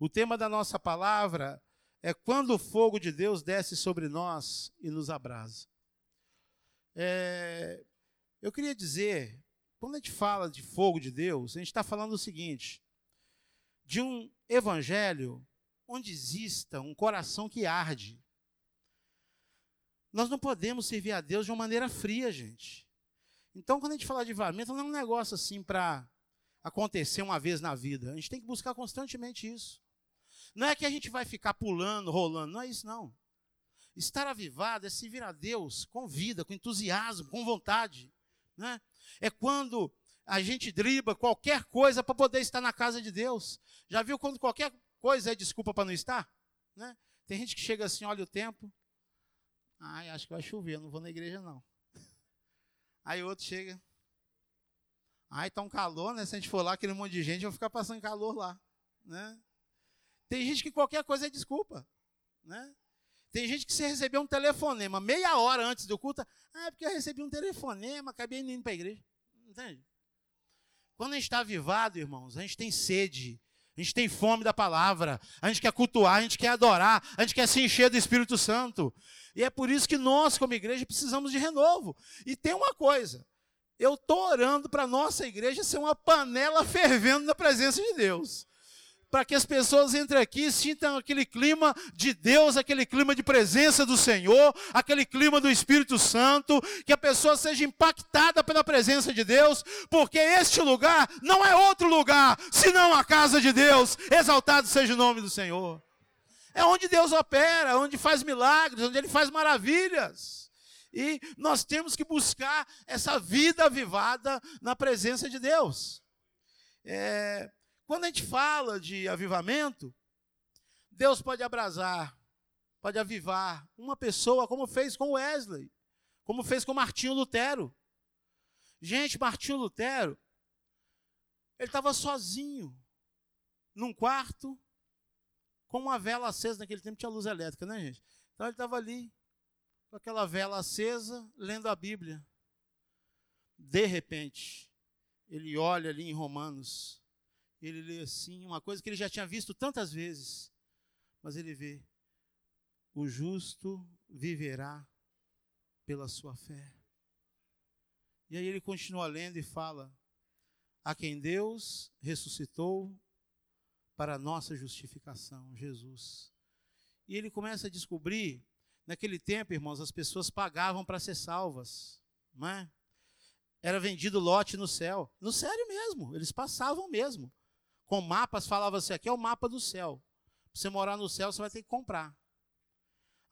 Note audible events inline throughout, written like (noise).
O tema da nossa palavra é quando o fogo de Deus desce sobre nós e nos abrasa. É, eu queria dizer, quando a gente fala de fogo de Deus, a gente está falando o seguinte: de um evangelho onde exista um coração que arde. Nós não podemos servir a Deus de uma maneira fria, gente. Então, quando a gente fala de avivamento, não é um negócio assim para acontecer uma vez na vida. A gente tem que buscar constantemente isso. Não é que a gente vai ficar pulando, rolando, não é isso não. Estar avivado é servir a Deus com vida, com entusiasmo, com vontade. Né? É quando a gente driba qualquer coisa para poder estar na casa de Deus. Já viu quando qualquer coisa é desculpa para não estar? Né? Tem gente que chega assim, olha o tempo. Ai, acho que vai chover, não vou na igreja não. (laughs) Aí outro chega. Ai, tá um calor, né? Se a gente for lá, aquele monte de gente vai ficar passando calor lá, né? Tem gente que qualquer coisa é desculpa, né? Tem gente que se recebeu um telefonema meia hora antes do culto, ah, é porque eu recebi um telefonema, acabei indo para a igreja. Entende? Quando a gente está avivado, irmãos, a gente tem sede, a gente tem fome da palavra, a gente quer cultuar, a gente quer adorar, a gente quer se encher do Espírito Santo. E é por isso que nós, como igreja, precisamos de renovo. E tem uma coisa, eu estou orando para a nossa igreja ser uma panela fervendo na presença de Deus para que as pessoas entrem aqui e sintam aquele clima de Deus, aquele clima de presença do Senhor, aquele clima do Espírito Santo, que a pessoa seja impactada pela presença de Deus, porque este lugar não é outro lugar, senão a casa de Deus. Exaltado seja o nome do Senhor. É onde Deus opera, onde faz milagres, onde Ele faz maravilhas. E nós temos que buscar essa vida avivada na presença de Deus. É, quando a gente fala de avivamento, Deus pode abrasar, pode avivar uma pessoa, como fez com Wesley, como fez com Martinho Lutero. Gente, Martinho Lutero, ele estava sozinho, num quarto, com uma vela acesa. Naquele tempo tinha luz elétrica, né, gente? Então ele estava ali, com aquela vela acesa, lendo a Bíblia. De repente, ele olha ali em Romanos ele lê assim, uma coisa que ele já tinha visto tantas vezes, mas ele vê: o justo viverá pela sua fé. E aí ele continua lendo e fala: a quem Deus ressuscitou para a nossa justificação, Jesus. E ele começa a descobrir, naquele tempo, irmãos, as pessoas pagavam para ser salvas, não é? Era vendido lote no céu. No sério mesmo, eles passavam mesmo com mapas, falava assim: aqui é o mapa do céu. Para você morar no céu, você vai ter que comprar.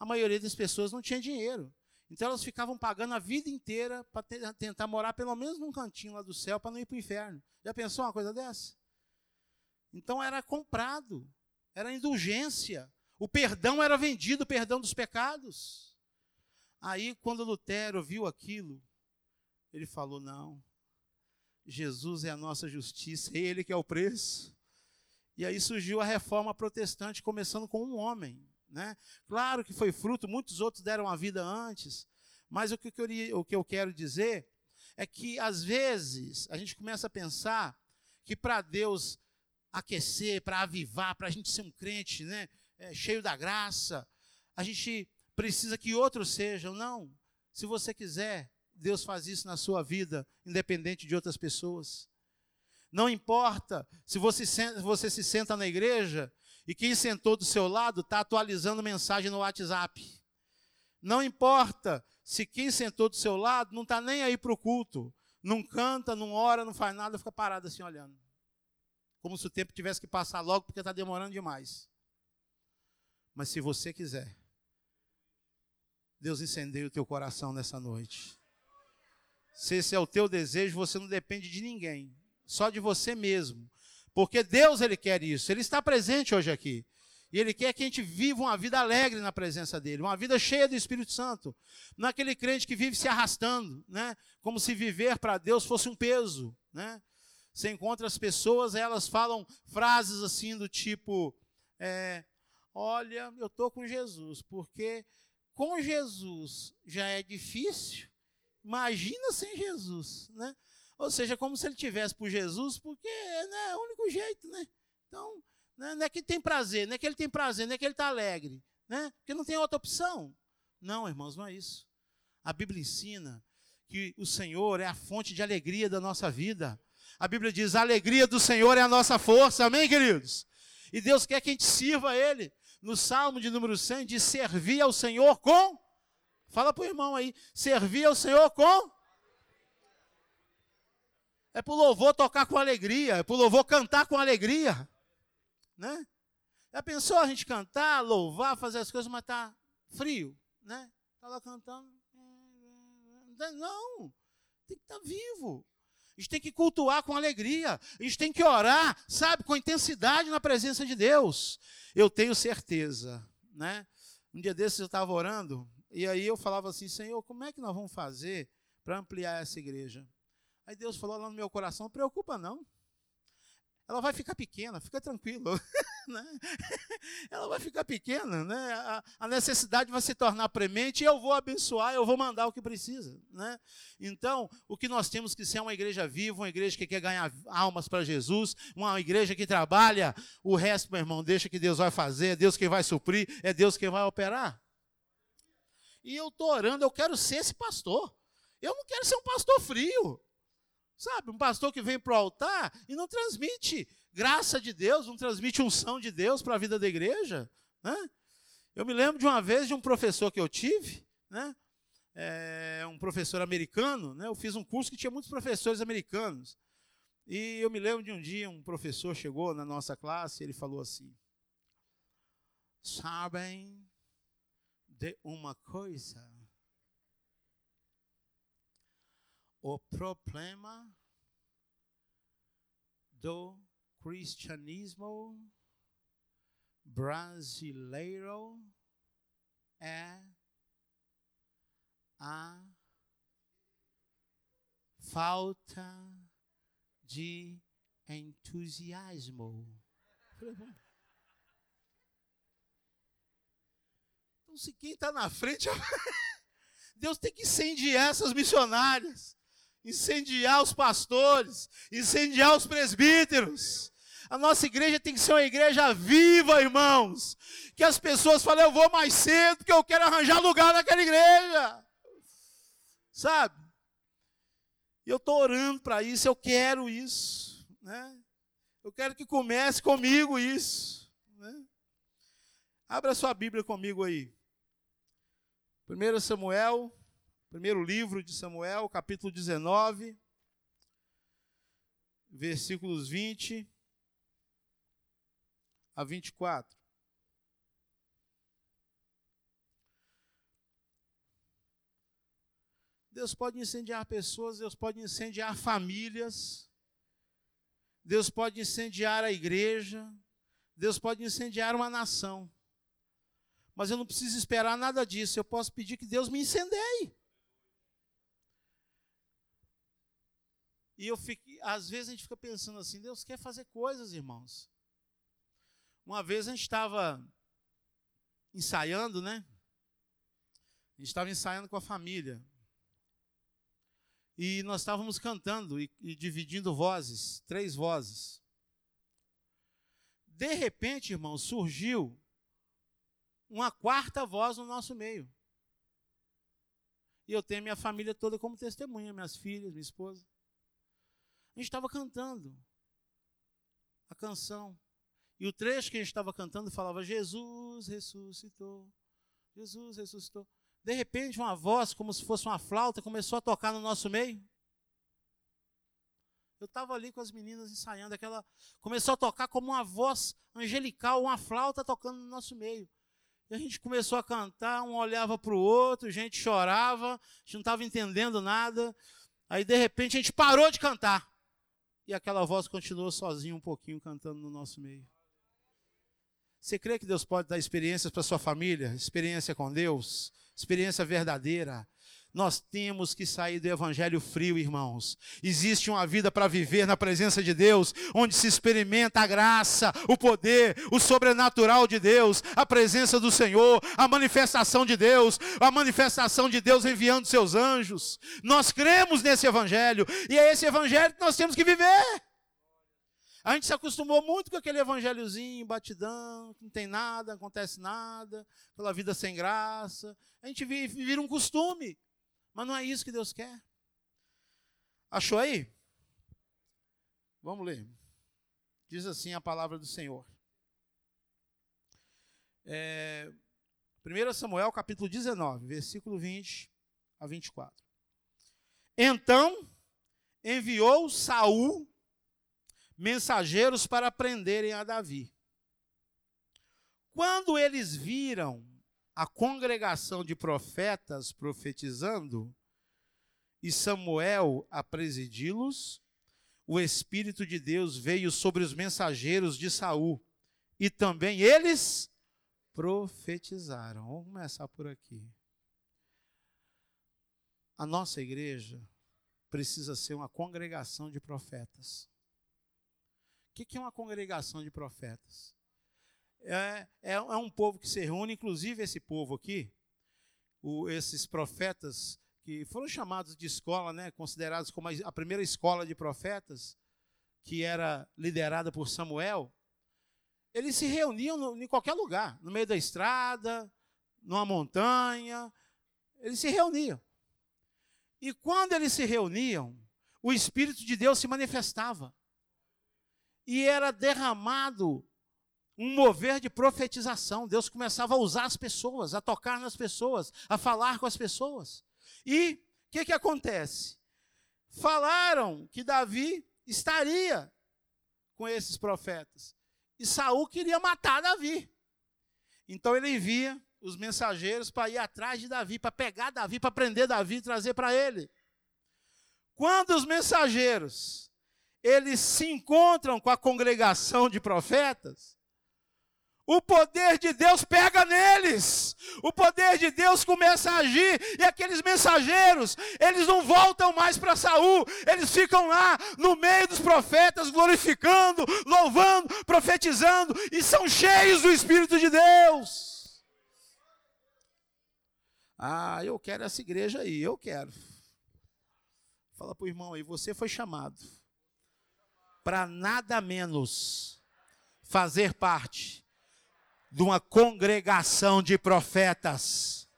A maioria das pessoas não tinha dinheiro. Então elas ficavam pagando a vida inteira para tentar morar pelo menos num cantinho lá do céu para não ir para o inferno. Já pensou uma coisa dessa? Então era comprado, era indulgência. O perdão era vendido, o perdão dos pecados. Aí, quando Lutero viu aquilo, ele falou: não, Jesus é a nossa justiça, é Ele que é o preço. E aí surgiu a reforma protestante, começando com um homem. Né? Claro que foi fruto, muitos outros deram a vida antes, mas o que, eu, o que eu quero dizer é que, às vezes, a gente começa a pensar que para Deus aquecer, para avivar, para a gente ser um crente né, é, cheio da graça, a gente precisa que outros sejam. Não. Se você quiser, Deus faz isso na sua vida, independente de outras pessoas. Não importa se você, você se senta na igreja e quem sentou do seu lado está atualizando mensagem no WhatsApp. Não importa se quem sentou do seu lado não está nem aí para o culto. Não canta, não ora, não faz nada, fica parado assim olhando. Como se o tempo tivesse que passar logo porque está demorando demais. Mas se você quiser, Deus incendeia o teu coração nessa noite. Se esse é o teu desejo, você não depende de ninguém, só de você mesmo. Porque Deus ele quer isso. Ele está presente hoje aqui. E ele quer que a gente viva uma vida alegre na presença dele, uma vida cheia do Espírito Santo. Não é aquele crente que vive se arrastando, né? Como se viver para Deus fosse um peso, né? Você encontra as pessoas, elas falam frases assim do tipo: é, Olha, eu estou com Jesus, porque com Jesus já é difícil, Imagina sem Jesus, né? Ou seja, como se ele tivesse por Jesus, porque né, é o único jeito, né? Então, Né? Não é que tem prazer, não é que ele tem prazer, não é que ele está alegre. Né? Porque não tem outra opção. Não, irmãos, não é isso. A Bíblia ensina que o Senhor é a fonte de alegria da nossa vida. A Bíblia diz: a alegria do Senhor é a nossa força. Amém, queridos? E Deus quer que a gente sirva a Ele. No Salmo de número 100, diz: servir ao Senhor com. Fala para o irmão aí: servir ao Senhor com. É para o louvor tocar com alegria, é para o louvor cantar com alegria. Né? Já pensou a gente cantar, louvar, fazer as coisas, mas está frio? Né? Está lá cantando. Não, tem que estar tá vivo. A gente tem que cultuar com alegria. A gente tem que orar, sabe, com intensidade na presença de Deus. Eu tenho certeza, né? Um dia desses eu estava orando e aí eu falava assim, Senhor, como é que nós vamos fazer para ampliar essa igreja? Aí Deus falou lá no meu coração, não preocupa não ela vai ficar pequena, fica tranquilo. (laughs) Né? ela vai ficar pequena, né? A, a, necessidade vai se tornar premente e eu vou abençoar, eu vou mandar o que precisa. Né? Então, o que nós temos que ser é uma igreja viva, uma igreja que quer ganhar almas para Jesus, uma igreja que trabalha, o resto, meu irmão, deixa que Deus vai fazer, é Deus quem vai suprir, é Deus quem vai operar. E eu estou orando, eu quero ser esse pastor. Eu não quero ser um pastor frio. Sabe, um pastor que vem para o altar e não transmite graça de Deus, não transmite unção de Deus para a vida da igreja. Né? Eu me lembro de uma vez de um professor que eu tive, né? É, um professor americano, né? eu fiz um curso que tinha muitos professores americanos. E eu me lembro de um dia um professor chegou na nossa classe e ele falou assim: Sabem de uma coisa? o problema do cristianismo brasileiro é a falta de entusiasmo. Se quem está na frente, (laughs) Deus tem que incendiar essas missionárias incendiar os pastores, incendiar os presbíteros. A nossa igreja tem que ser uma igreja viva, irmãos. Que as pessoas falem, eu vou mais cedo, porque eu quero arranjar lugar naquela igreja. Sabe? E eu estou orando para isso, eu quero isso. Né? Eu quero que comece comigo isso. Né? Abra sua Bíblia comigo aí. 1 Samuel Primeiro livro de Samuel, capítulo 19, versículos 20 a 24. Deus pode incendiar pessoas, Deus pode incendiar famílias, Deus pode incendiar a igreja, Deus pode incendiar uma nação. Mas eu não preciso esperar nada disso, eu posso pedir que Deus me incendeie. E eu fico, às vezes a gente fica pensando assim, Deus quer fazer coisas, irmãos. Uma vez a gente estava ensaiando, né? A gente estava ensaiando com a família. E nós estávamos cantando e, e dividindo vozes, três vozes. De repente, irmão, surgiu uma quarta voz no nosso meio. E eu tenho minha família toda como testemunha, minhas filhas, minha esposa. A gente estava cantando a canção. E o trecho que a gente estava cantando falava: Jesus ressuscitou. Jesus ressuscitou. De repente, uma voz, como se fosse uma flauta, começou a tocar no nosso meio. Eu estava ali com as meninas ensaiando, aquela. Começou a tocar como uma voz angelical, uma flauta tocando no nosso meio. E a gente começou a cantar, um olhava para o outro, gente chorava, a gente não estava entendendo nada. Aí, de repente, a gente parou de cantar e aquela voz continuou sozinha um pouquinho cantando no nosso meio. Você crê que Deus pode dar experiências para sua família? Experiência com Deus? Experiência verdadeira? Nós temos que sair do evangelho frio, irmãos. Existe uma vida para viver na presença de Deus, onde se experimenta a graça, o poder, o sobrenatural de Deus, a presença do Senhor, a manifestação de Deus, a manifestação de Deus enviando seus anjos. Nós cremos nesse evangelho e é esse evangelho que nós temos que viver. A gente se acostumou muito com aquele evangelhozinho, batidão, que não tem nada, acontece nada, pela vida sem graça. A gente vira um costume. Mas não é isso que Deus quer. Achou aí? Vamos ler. Diz assim a palavra do Senhor. É, 1 Samuel capítulo 19, versículo 20 a 24. Então enviou Saul mensageiros para prenderem a Davi. Quando eles viram a congregação de profetas profetizando e Samuel a presidi-los, o espírito de Deus veio sobre os mensageiros de Saul e também eles profetizaram. Vamos começar por aqui. A nossa igreja precisa ser uma congregação de profetas. O que é uma congregação de profetas? É, é, é um povo que se reúne, inclusive esse povo aqui, o, esses profetas que foram chamados de escola, né, considerados como a primeira escola de profetas, que era liderada por Samuel, eles se reuniam no, em qualquer lugar, no meio da estrada, numa montanha, eles se reuniam. E quando eles se reuniam, o Espírito de Deus se manifestava e era derramado um mover de profetização. Deus começava a usar as pessoas, a tocar nas pessoas, a falar com as pessoas. E o que, que acontece? Falaram que Davi estaria com esses profetas. E Saul queria matar Davi. Então ele envia os mensageiros para ir atrás de Davi, para pegar Davi, para prender Davi e trazer para ele. Quando os mensageiros eles se encontram com a congregação de profetas, o poder de Deus pega neles. O poder de Deus começa a agir e aqueles mensageiros, eles não voltam mais para Saul, eles ficam lá no meio dos profetas glorificando, louvando, profetizando e são cheios do espírito de Deus. Ah, eu quero essa igreja aí, eu quero. Fala para o irmão aí, você foi chamado para nada menos fazer parte de uma congregação de profetas.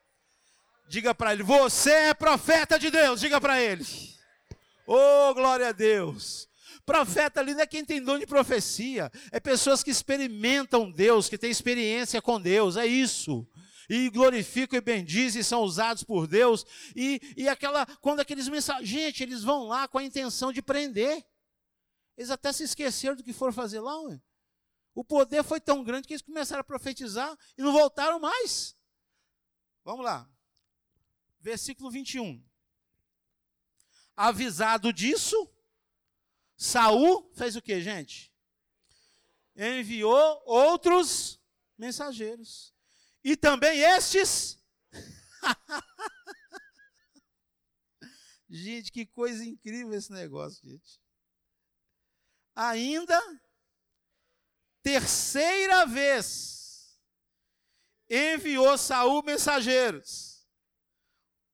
Diga para ele: Você é profeta de Deus. Diga para ele. Oh, glória a Deus. Profeta ali não é quem tem dom de profecia, é pessoas que experimentam Deus, que têm experiência com Deus, é isso e glorificam e bendizem são usados por Deus. E, e aquela, quando aqueles mensagens, gente, eles vão lá com a intenção de prender. Eles até se esqueceram do que foram fazer lá. Ué. O poder foi tão grande que eles começaram a profetizar e não voltaram mais. Vamos lá. Versículo 21. Avisado disso, Saul fez o que, gente? Enviou outros mensageiros. E também estes. (laughs) gente, que coisa incrível esse negócio, gente ainda terceira vez enviou Saul mensageiros,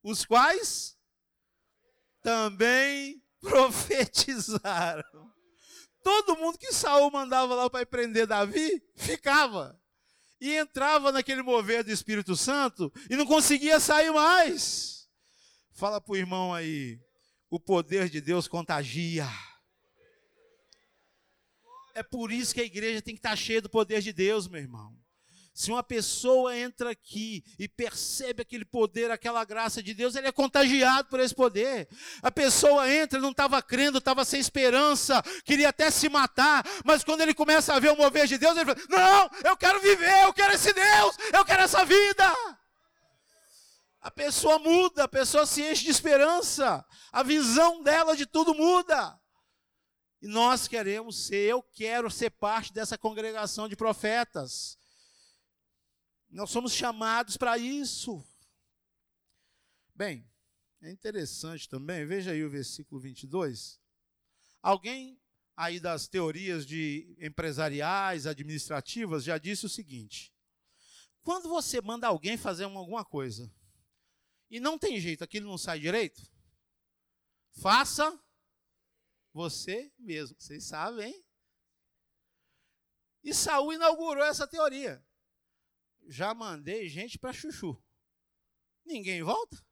os quais também (laughs) profetizaram. Todo mundo que Saul mandava lá para prender Davi ficava e entrava naquele mover do Espírito Santo e não conseguia sair mais. Fala para o irmão aí, o poder de Deus contagia. É por isso que a igreja tem que estar cheia do poder de Deus, meu irmão. Se uma pessoa entra aqui e percebe aquele poder, aquela graça de Deus, ele é contagiado por esse poder. A pessoa entra, não estava crendo, estava sem esperança, queria até se matar, mas quando ele começa a ver o mover de Deus, ele fala: Não, eu quero viver, eu quero esse Deus, eu quero essa vida. A pessoa muda, a pessoa se enche de esperança, a visão dela de tudo muda. Nós queremos ser, eu quero ser parte dessa congregação de profetas. Nós somos chamados para isso. Bem, é interessante também, veja aí o versículo 22. Alguém aí das teorias de empresariais, administrativas, já disse o seguinte: quando você manda alguém fazer alguma coisa e não tem jeito, aquilo não sai direito, faça você mesmo. Vocês sabem? E Saul inaugurou essa teoria. Já mandei gente para chuchu. Ninguém volta?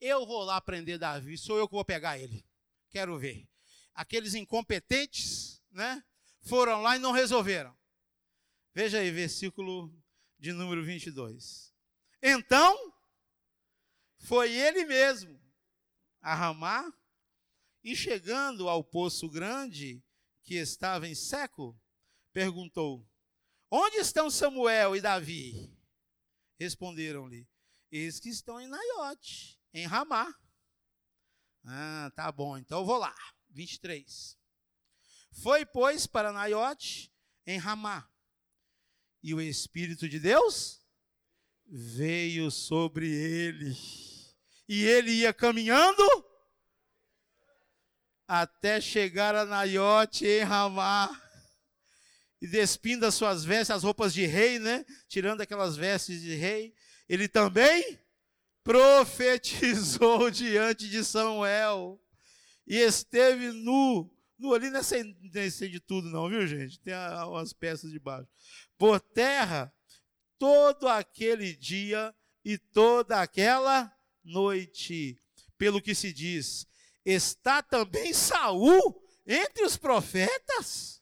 Eu vou lá prender Davi, sou eu que vou pegar ele. Quero ver. Aqueles incompetentes, né? Foram lá e não resolveram. Veja aí, versículo de número 22. Então, foi ele mesmo a ramar e chegando ao poço grande que estava em seco, perguntou: Onde estão Samuel e Davi? Responderam-lhe: Eles que estão em Naiote, em Ramá. Ah, tá bom, então vou lá. 23. Foi, pois, para Naiote, em Ramá. E o Espírito de Deus veio sobre ele. E ele ia caminhando até chegar a Naiote em Ramá. E despindo as suas vestes, as roupas de rei, né? Tirando aquelas vestes de rei. Ele também profetizou (laughs) diante de Samuel. E esteve nu. Nu ali não é sem, de tudo, não, viu, gente? Tem umas peças de baixo. Por terra, todo aquele dia e toda aquela noite. Pelo que se diz, está também Saul entre os profetas?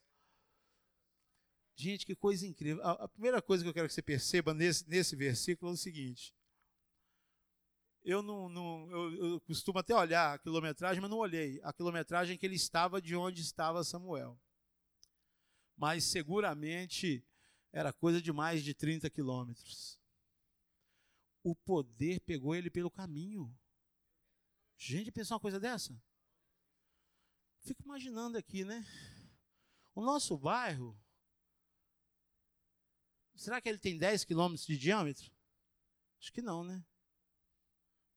Gente, que coisa incrível. A, primeira coisa que eu quero que você perceba nesse, nesse versículo é o seguinte. Eu não, não eu, eu, costumo até olhar a quilometragem, mas não olhei a quilometragem que ele estava de onde estava Samuel. Mas seguramente era coisa de mais de 30 quilômetros. O poder pegou ele pelo caminho. Gente, pensar uma coisa dessa? Fico imaginando aqui, né? O nosso bairro Será que ele tem 10 quilômetros de diâmetro? Acho que não, né?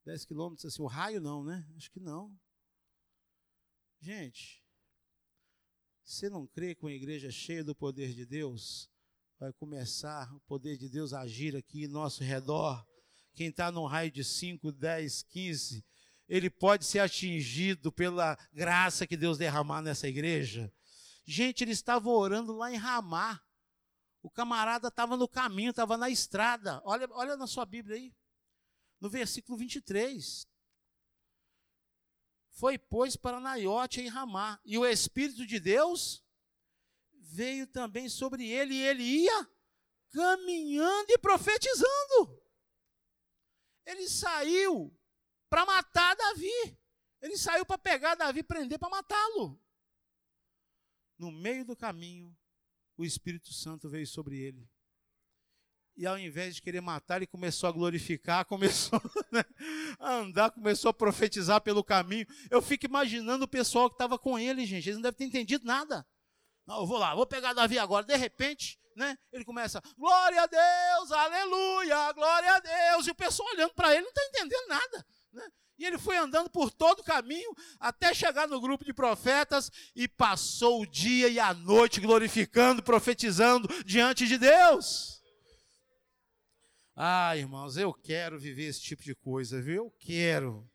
10 quilômetros, assim, o raio não, né? Acho que não. Gente, você não crê que uma igreja cheia do poder de Deus vai começar o poder de Deus a agir aqui em nosso redor? Quem está num raio de 5, 10, 15, ele pode ser atingido pela graça que Deus derramar nessa igreja. Gente, eles estavam orando lá em Ramá. O camarada estava no caminho, estava na estrada. Olha, olha na sua Bíblia aí. No versículo 23. Foi, pois, para Naiote em Ramá. E o Espírito de Deus veio também sobre ele. E ele ia caminhando e profetizando. Ele saiu para matar Davi. Ele saiu para pegar Davi, prender para matá-lo. No meio do caminho, o Espírito Santo veio sobre ele. E ao invés de querer matar, ele começou a glorificar, (laughs) começou né, a andar, começou a profetizar pelo caminho. Eu fico imaginando o pessoal que estava com ele, gente. Eles não devem ter entendido nada. Não, eu vou lá, vou pegar Davi agora. De repente, né, ele começa, glória a Deus, aleluia, glória a Deus. E o pessoal olhando para ele não está entendendo nada. Né? E ele foi andando por todo o caminho até chegar no grupo de profetas e passou o dia e a noite glorificando, profetizando diante de Deus. Ah, irmãos, eu quero viver esse tipo de coisa, viu? Eu quero.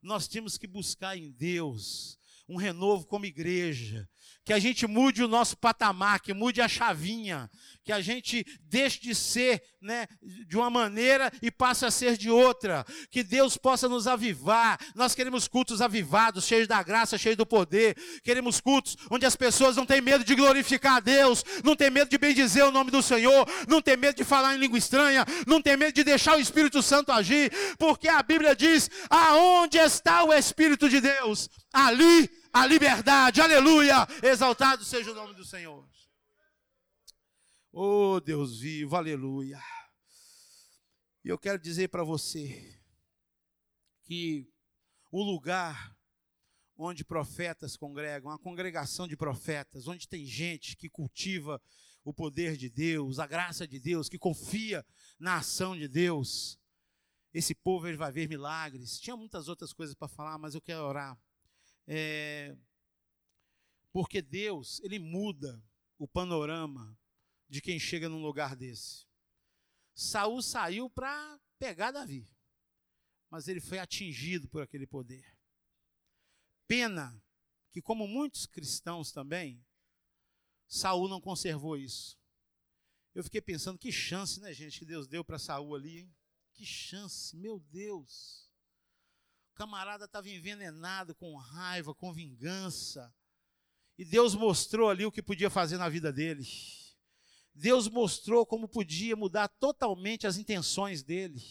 Nós temos que buscar em Deus um renovo como igreja, que a gente mude o nosso patamar, que mude a chavinha, que a gente deixe de ser né, de uma maneira e passe a ser de outra, que Deus possa nos avivar. Nós queremos cultos avivados, cheios da graça, cheios do poder. Queremos cultos onde as pessoas não têm medo de glorificar a Deus, não têm medo de bendizer o nome do Senhor, não têm medo de falar em língua estranha, não têm medo de deixar o Espírito Santo agir, porque a Bíblia diz: aonde está o Espírito de Deus? Ali a liberdade, aleluia, exaltado seja o nome do Senhor. Oh Deus vivo, aleluia. E eu quero dizer para você que o lugar onde profetas congregam, uma congregação de profetas, onde tem gente que cultiva o poder de Deus, a graça de Deus, que confia na ação de Deus, esse povo ele vai ver milagres. Tinha muitas outras coisas para falar, mas eu quero orar. É, porque Deus, Ele muda o panorama de quem chega num lugar desse. Saul saiu para pegar Davi, mas ele foi atingido por aquele poder. Pena que, como muitos cristãos também, Saul não conservou isso. Eu fiquei pensando, que chance, né, gente, que Deus deu para Saul ali, hein? Que chance, meu Deus. Camarada estava envenenado com raiva, com vingança. E Deus mostrou ali o que podia fazer na vida dele. Deus mostrou como podia mudar totalmente as intenções dele.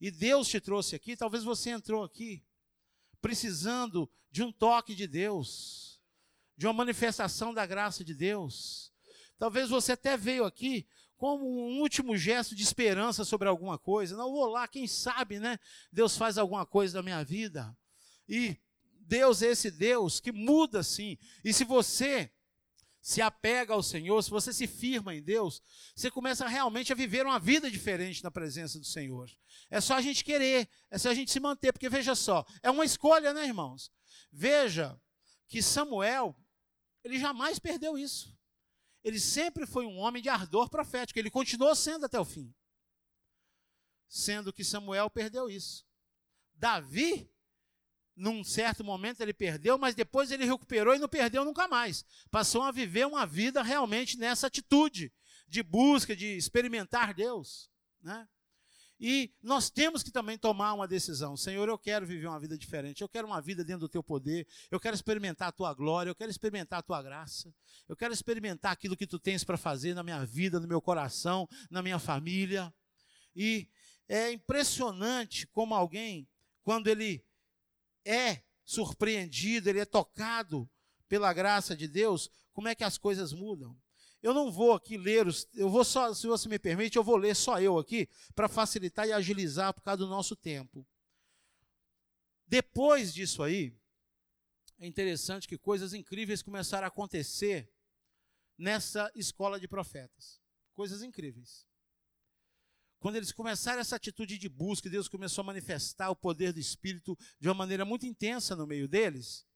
E Deus te trouxe aqui, talvez você entrou aqui precisando de um toque de Deus, de uma manifestação da graça de Deus. Talvez você até veio aqui como um último gesto de esperança sobre alguma coisa. Não vou lá, quem sabe, né? Deus faz alguma coisa da minha vida. E Deus é esse Deus que muda sim. E se você se apega ao Senhor, se você se firma em Deus, você começa realmente a viver uma vida diferente na presença do Senhor. É só a gente querer, é só a gente se manter, porque veja só, é uma escolha, né, irmãos? Veja que Samuel, ele jamais perdeu isso. Ele sempre foi um homem de ardor profético, ele continuou sendo até o fim. Sendo que Samuel perdeu isso. Davi num certo momento ele perdeu, mas depois ele recuperou e não perdeu nunca mais. Passou a viver uma vida realmente nessa atitude de busca, de experimentar Deus. Né? E nós temos que também tomar uma decisão. Senhor, eu quero viver uma vida diferente. Eu quero uma vida dentro do teu poder. Eu quero experimentar a tua glória. Eu quero experimentar a tua graça. Eu quero experimentar aquilo que tu tens para fazer na minha vida, no meu coração, na minha família. E é impressionante como alguém, quando ele é surpreendido, ele é tocado pela graça de Deus, como é que as coisas mudam? Eu não vou aqui ler os, eu vou só, se você me permite, eu vou ler só eu aqui para facilitar e agilizar por causa do nosso tempo. Depois disso aí, é interessante que coisas incríveis começaram a acontecer nessa escola de profetas. Coisas incríveis. Quando eles começaram essa atitude de busca, Deus começou a manifestar o poder do Espírito de uma maneira muito intensa no meio deles.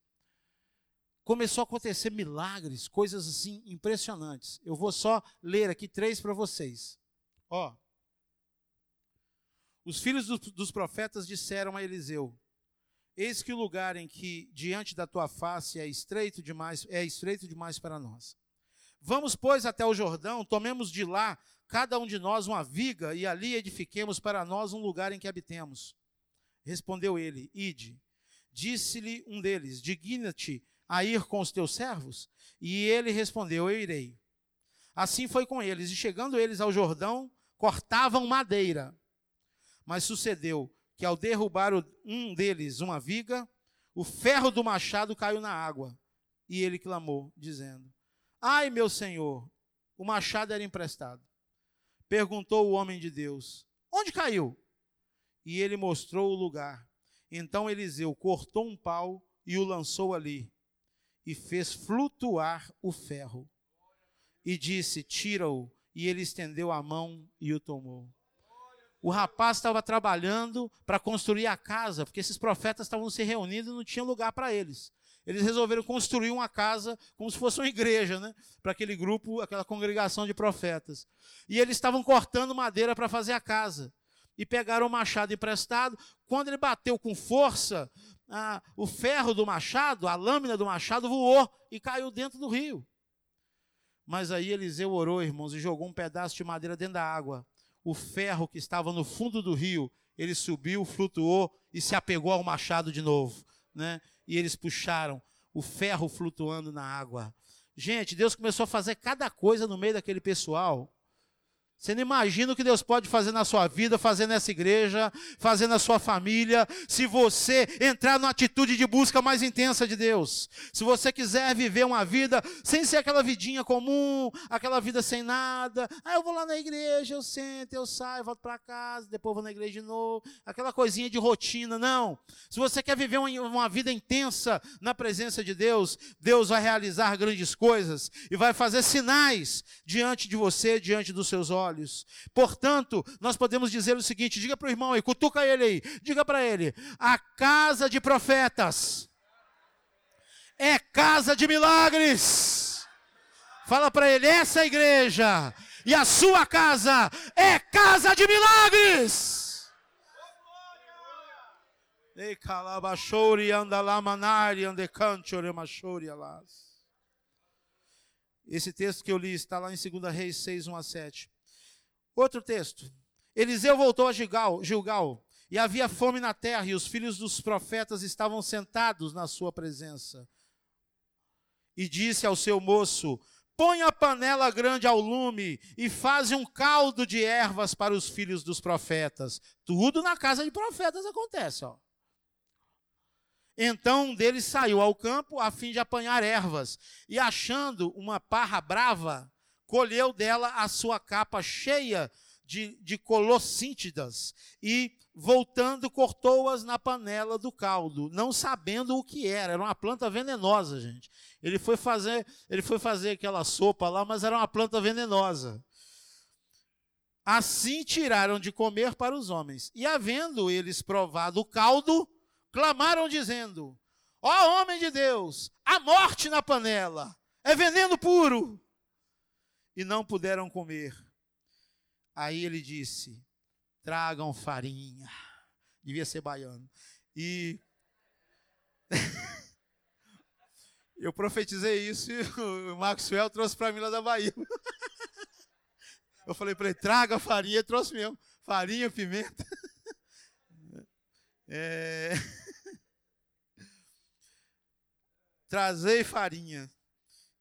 Começou a acontecer milagres, coisas assim impressionantes. Eu vou só ler aqui três para vocês. Ó. Os filhos do, dos profetas disseram a Eliseu: Eis que o lugar em que diante da tua face é estreito demais, é estreito demais para nós. Vamos, pois, até o Jordão, tomemos de lá cada um de nós uma viga e ali edifiquemos para nós um lugar em que habitemos. Respondeu ele: Ide. Disse-lhe um deles: Digna-te a ir com os teus servos? E ele respondeu: Eu irei. Assim foi com eles, e chegando eles ao Jordão, cortavam madeira. Mas sucedeu que ao derrubar um deles uma viga, o ferro do machado caiu na água. E ele clamou, dizendo: Ai, meu senhor, o machado era emprestado. Perguntou o homem de Deus: Onde caiu? E ele mostrou o lugar. Então Eliseu cortou um pau e o lançou ali, e fez flutuar o ferro. E disse: Tira-o. E ele estendeu a mão e o tomou. O rapaz estava trabalhando para construir a casa, porque esses profetas estavam se reunindo e não tinha lugar para eles eles resolveram construir uma casa como se fosse uma igreja, né? Para aquele grupo, aquela congregação de profetas. E eles estavam cortando madeira para fazer a casa. E pegaram o machado emprestado. Quando ele bateu com força, a, o ferro do machado, a lâmina do machado voou e caiu dentro do rio. Mas aí Eliseu orou, irmãos, e jogou um pedaço de madeira dentro da água. O ferro que estava no fundo do rio, ele subiu, flutuou e se apegou ao machado de novo. Né? e eles puxaram o ferro flutuando na água. Gente, Deus começou a fazer cada coisa no meio daquele pessoal. Você não imagina o que Deus pode fazer na sua vida, fazer nessa igreja, fazer na sua família, se você entrar numa atitude de busca mais intensa de Deus. Se você quiser viver uma vida sem ser aquela vidinha comum, aquela vida sem nada. Ah, eu vou lá na igreja, eu sento, eu saio, volto para casa, depois vou na igreja de novo. Aquela coisinha de rotina. Não. Se você quer viver uma vida intensa na presença de Deus, Deus vai realizar grandes coisas e vai fazer sinais diante de você, diante dos seus olhos olhos. Portanto, nós podemos dizer o seguinte: diga para o irmão aí, cutuca ele aí, diga para ele: a casa de profetas é casa de milagres. Fala para ele: essa igreja e a sua casa é casa de milagres. Alas. Esse texto que eu li está lá em 2 Reis 6, 1 a 7. Outro texto. Eliseu voltou a Gilgal, Gilgal, e havia fome na terra, e os filhos dos profetas estavam sentados na sua presença. E disse ao seu moço: Põe a panela grande ao lume e faze um caldo de ervas para os filhos dos profetas. Tudo na casa de profetas acontece, ó. Então um deles saiu ao campo a fim de apanhar ervas, e achando uma parra brava, colheu dela a sua capa cheia de, de colossíntidas, e, voltando, cortou-as na panela do caldo, não sabendo o que era. Era uma planta venenosa, gente. Ele foi fazer, ele foi fazer aquela sopa lá, mas era uma planta venenosa. Assim tiraram de comer para os homens. E havendo eles provado o caldo, clamaram dizendo: Ó oh, homem de Deus, a morte na panela, é veneno puro. E não puderam comer. Aí ele disse: tragam farinha. Devia ser baiano. E (laughs) eu profetizei isso e o Maxwell trouxe para mim lá da Bahia. (laughs) Eu falei para ele: traga farinha, ele trouxe mesmo. Farinha, pimenta. (laughs) É... Trazei farinha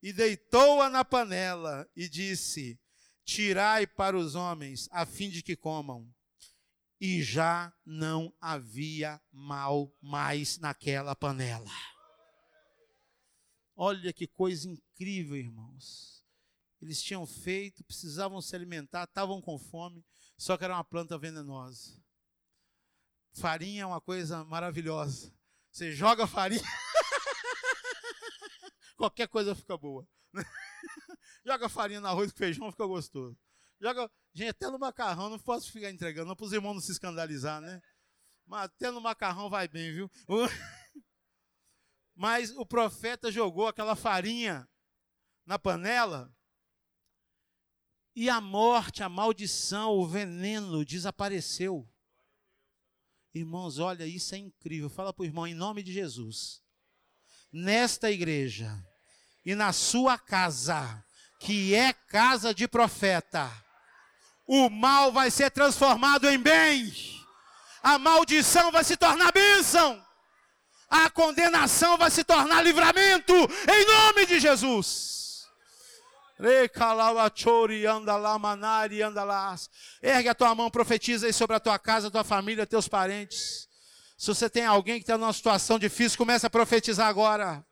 e deitou-a na panela e disse: Tirai para os homens, a fim de que comam. E já não havia mal mais naquela panela. Olha que coisa incrível, irmãos. Eles tinham feito, precisavam se alimentar, estavam com fome, só que era uma planta venenosa. Farinha é uma coisa maravilhosa. Você joga farinha, (laughs) qualquer coisa fica boa. (laughs) Joga farinha no arroz com feijão, fica gostoso. Joga, gente, até no macarrão, não posso ficar entregando, não para os irmãos não se escandalizar, né? Mas até no macarrão vai bem, viu? (laughs) Mas o profeta jogou aquela farinha na panela e a morte, a maldição, o veneno desapareceu. Irmãos, olha, isso é incrível. Fala para o irmão, em nome de Jesus, nesta igreja e na sua casa, que é casa de profeta, o mal vai ser transformado em bem, a maldição vai se tornar bênção, a condenação vai se tornar livramento, em nome de Jesus. Ergue a tua mão, profetiza aí sobre a tua casa, tua família, teus parentes. Se você tem alguém que está numa situação difícil, comece a profetizar agora.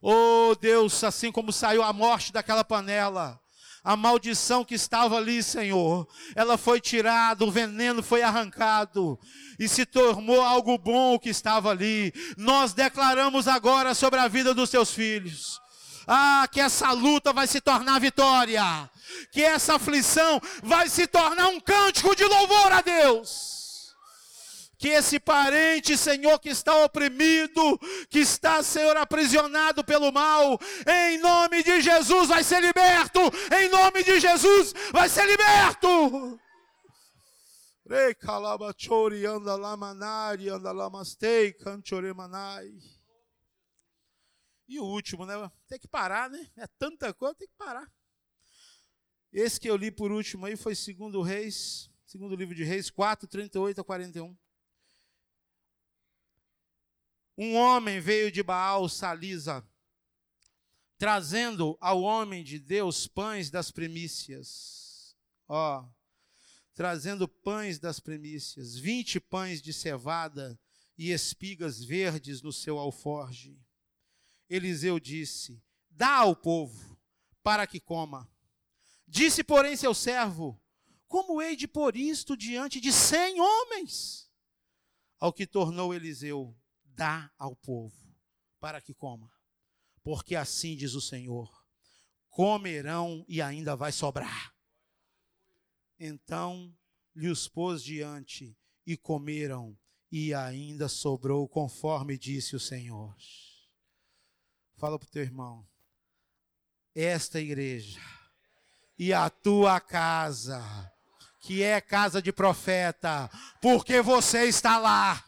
Oh Deus, assim como saiu a morte daquela panela, a maldição que estava ali, Senhor, ela foi tirada, o veneno foi arrancado e se tornou algo bom que estava ali. Nós declaramos agora sobre a vida dos teus filhos. Ah, que essa luta vai se tornar vitória, que essa aflição vai se tornar um cântico de louvor a Deus que esse parente, Senhor, que está oprimido, que está, Senhor, aprisionado pelo mal, em nome de Jesus vai ser liberto, em nome de Jesus vai ser liberto. E o último, né? Tem que parar, né? É tanta coisa, tem que parar. Esse que eu li por último aí foi segundo Reis, segundo livro de Reis 4, 38 a 41. Um homem veio de Baal Salisa, trazendo ao homem de Deus pães das primícias. Ó, trazendo pães das primícias, vinte pães de cevada e espigas verdes no seu alforge. Eliseu disse: Dá ao povo, para que coma. Disse, porém, seu servo: Como hei de pôr isto diante de cem homens? Ao que tornou Eliseu: dá ao povo para que coma. Porque assim diz o Senhor: comerão e ainda vai sobrar. Então lhe os pôs diante e comeram, e ainda sobrou, conforme disse o Senhor. Fala para o teu irmão: esta igreja e a tua casa, que é casa de profeta, porque você está lá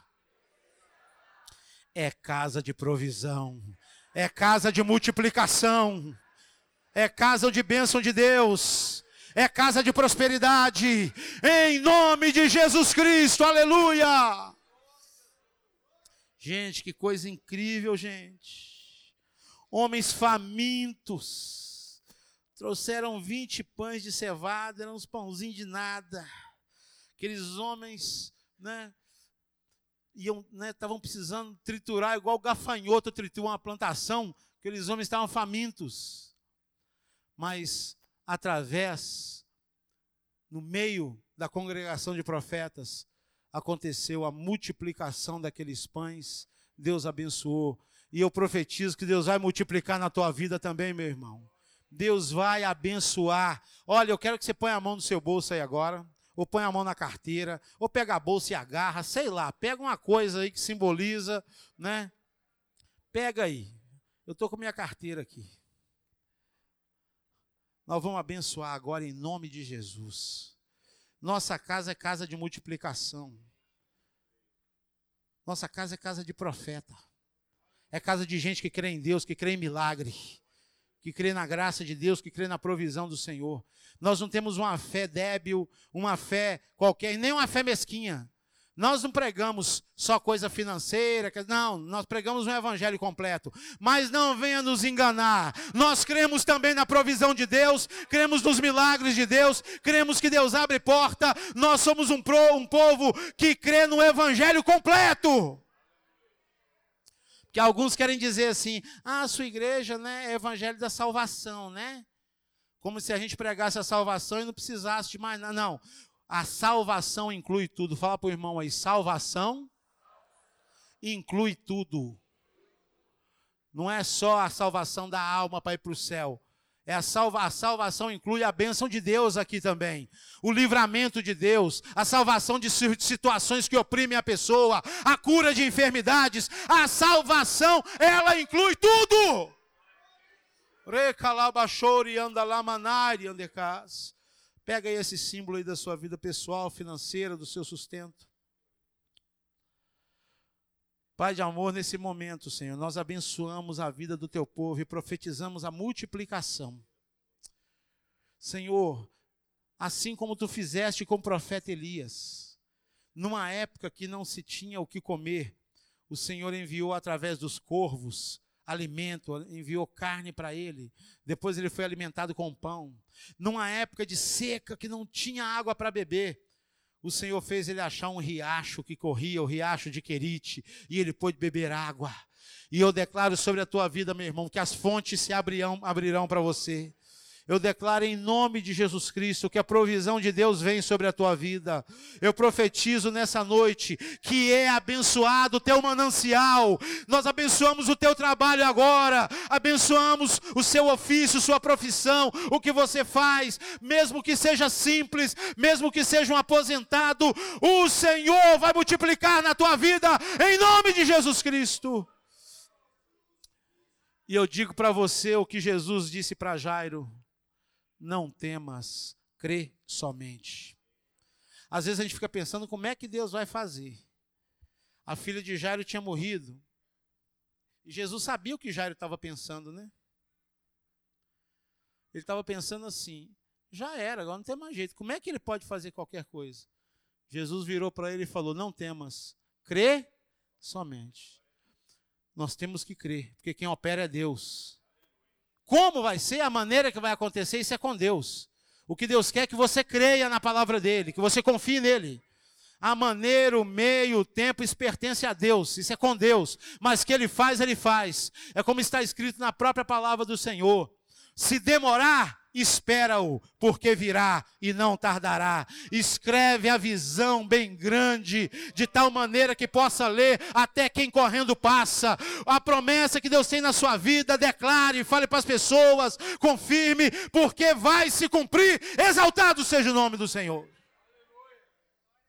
é casa de provisão, é casa de multiplicação. É casa de bênção de Deus. É casa de prosperidade. Em nome de Jesus Cristo. Aleluia. Gente, que coisa incrível, gente. Homens famintos. Trouxeram 20 pães de cevada, eram uns pãozinhos de nada. Aqueles homens, né? Iam, né, estavam precisando triturar igual gafanhoto tritura uma plantação. Aqueles homens estavam famintos. Mas através, no meio da congregação de profetas, aconteceu a multiplicação daqueles pães, Deus abençoou. E eu profetizo que Deus vai multiplicar na tua vida também, meu irmão. Deus vai abençoar. Olha, eu quero que você ponha a mão no seu bolso aí agora, ou ponha a mão na carteira, ou pega a bolsa e agarra, sei lá, pega uma coisa aí que simboliza, né? Pega aí. Eu estou com minha carteira aqui. Nós vamos abençoar agora em nome de Jesus. Nossa casa é casa de multiplicação. Nossa casa é casa de profeta. É casa de gente que crê em Deus, que crê em milagre, que crê na graça de Deus, que crê na provisão do Senhor. Nós não temos uma fé débil, uma fé qualquer, nem uma fé mesquinha. Nós não pregamos só coisa financeira, não, nós pregamos um evangelho completo. Mas não venha nos enganar. Nós cremos também na provisão de Deus, cremos nos milagres de Deus, cremos que Deus abre porta. Nós somos um, pro, um povo que crê no evangelho completo. Que alguns querem dizer assim: "Ah, a sua igreja, né, é evangelho da salvação, né?" Como se a gente pregasse a salvação e não precisasse de mais nada. Não. A salvação inclui tudo. Fala para o irmão aí: salvação inclui tudo. Não é só a salvação da alma para ir para o céu. É a, salva, a salvação inclui a bênção de Deus aqui também. O livramento de Deus, a salvação de situações que oprimem a pessoa, a cura de enfermidades. A salvação, ela inclui tudo. Recalabachori andalamanari andecas. Pega aí esse símbolo aí da sua vida pessoal, financeira, do seu sustento. Pai de amor, nesse momento, Senhor, nós abençoamos a vida do teu povo e profetizamos a multiplicação. Senhor, assim como tu fizeste com o profeta Elias, numa época que não se tinha o que comer, o Senhor enviou através dos corvos alimento, enviou carne para ele. Depois ele foi alimentado com pão. Numa época de seca que não tinha água para beber, o Senhor fez ele achar um riacho que corria, o riacho de Querite, e ele pôde beber água. E eu declaro sobre a tua vida, meu irmão, que as fontes se abrirão, abrirão para você. Eu declaro em nome de Jesus Cristo que a provisão de Deus vem sobre a tua vida. Eu profetizo nessa noite que é abençoado o teu manancial. Nós abençoamos o teu trabalho agora, abençoamos o seu ofício, sua profissão, o que você faz, mesmo que seja simples, mesmo que seja um aposentado, o Senhor vai multiplicar na tua vida em nome de Jesus Cristo. E eu digo para você o que Jesus disse para Jairo: não temas, crê somente. Às vezes a gente fica pensando como é que Deus vai fazer. A filha de Jairo tinha morrido. E Jesus sabia o que Jairo estava pensando, né? Ele estava pensando assim: já era, agora não tem mais jeito. Como é que ele pode fazer qualquer coisa? Jesus virou para ele e falou: Não temas, crê somente. Nós temos que crer, porque quem opera é Deus. Como vai ser, a maneira que vai acontecer, isso é com Deus. O que Deus quer é que você creia na palavra dele, que você confie nele. A maneira, o meio, o tempo, isso pertence a Deus, isso é com Deus. Mas que ele faz, ele faz. É como está escrito na própria palavra do Senhor. Se demorar, espera-o, porque virá e não tardará. Escreve a visão bem grande, de tal maneira que possa ler até quem correndo passa. A promessa que Deus tem na sua vida, declare, fale para as pessoas, confirme, porque vai se cumprir. Exaltado seja o nome do Senhor.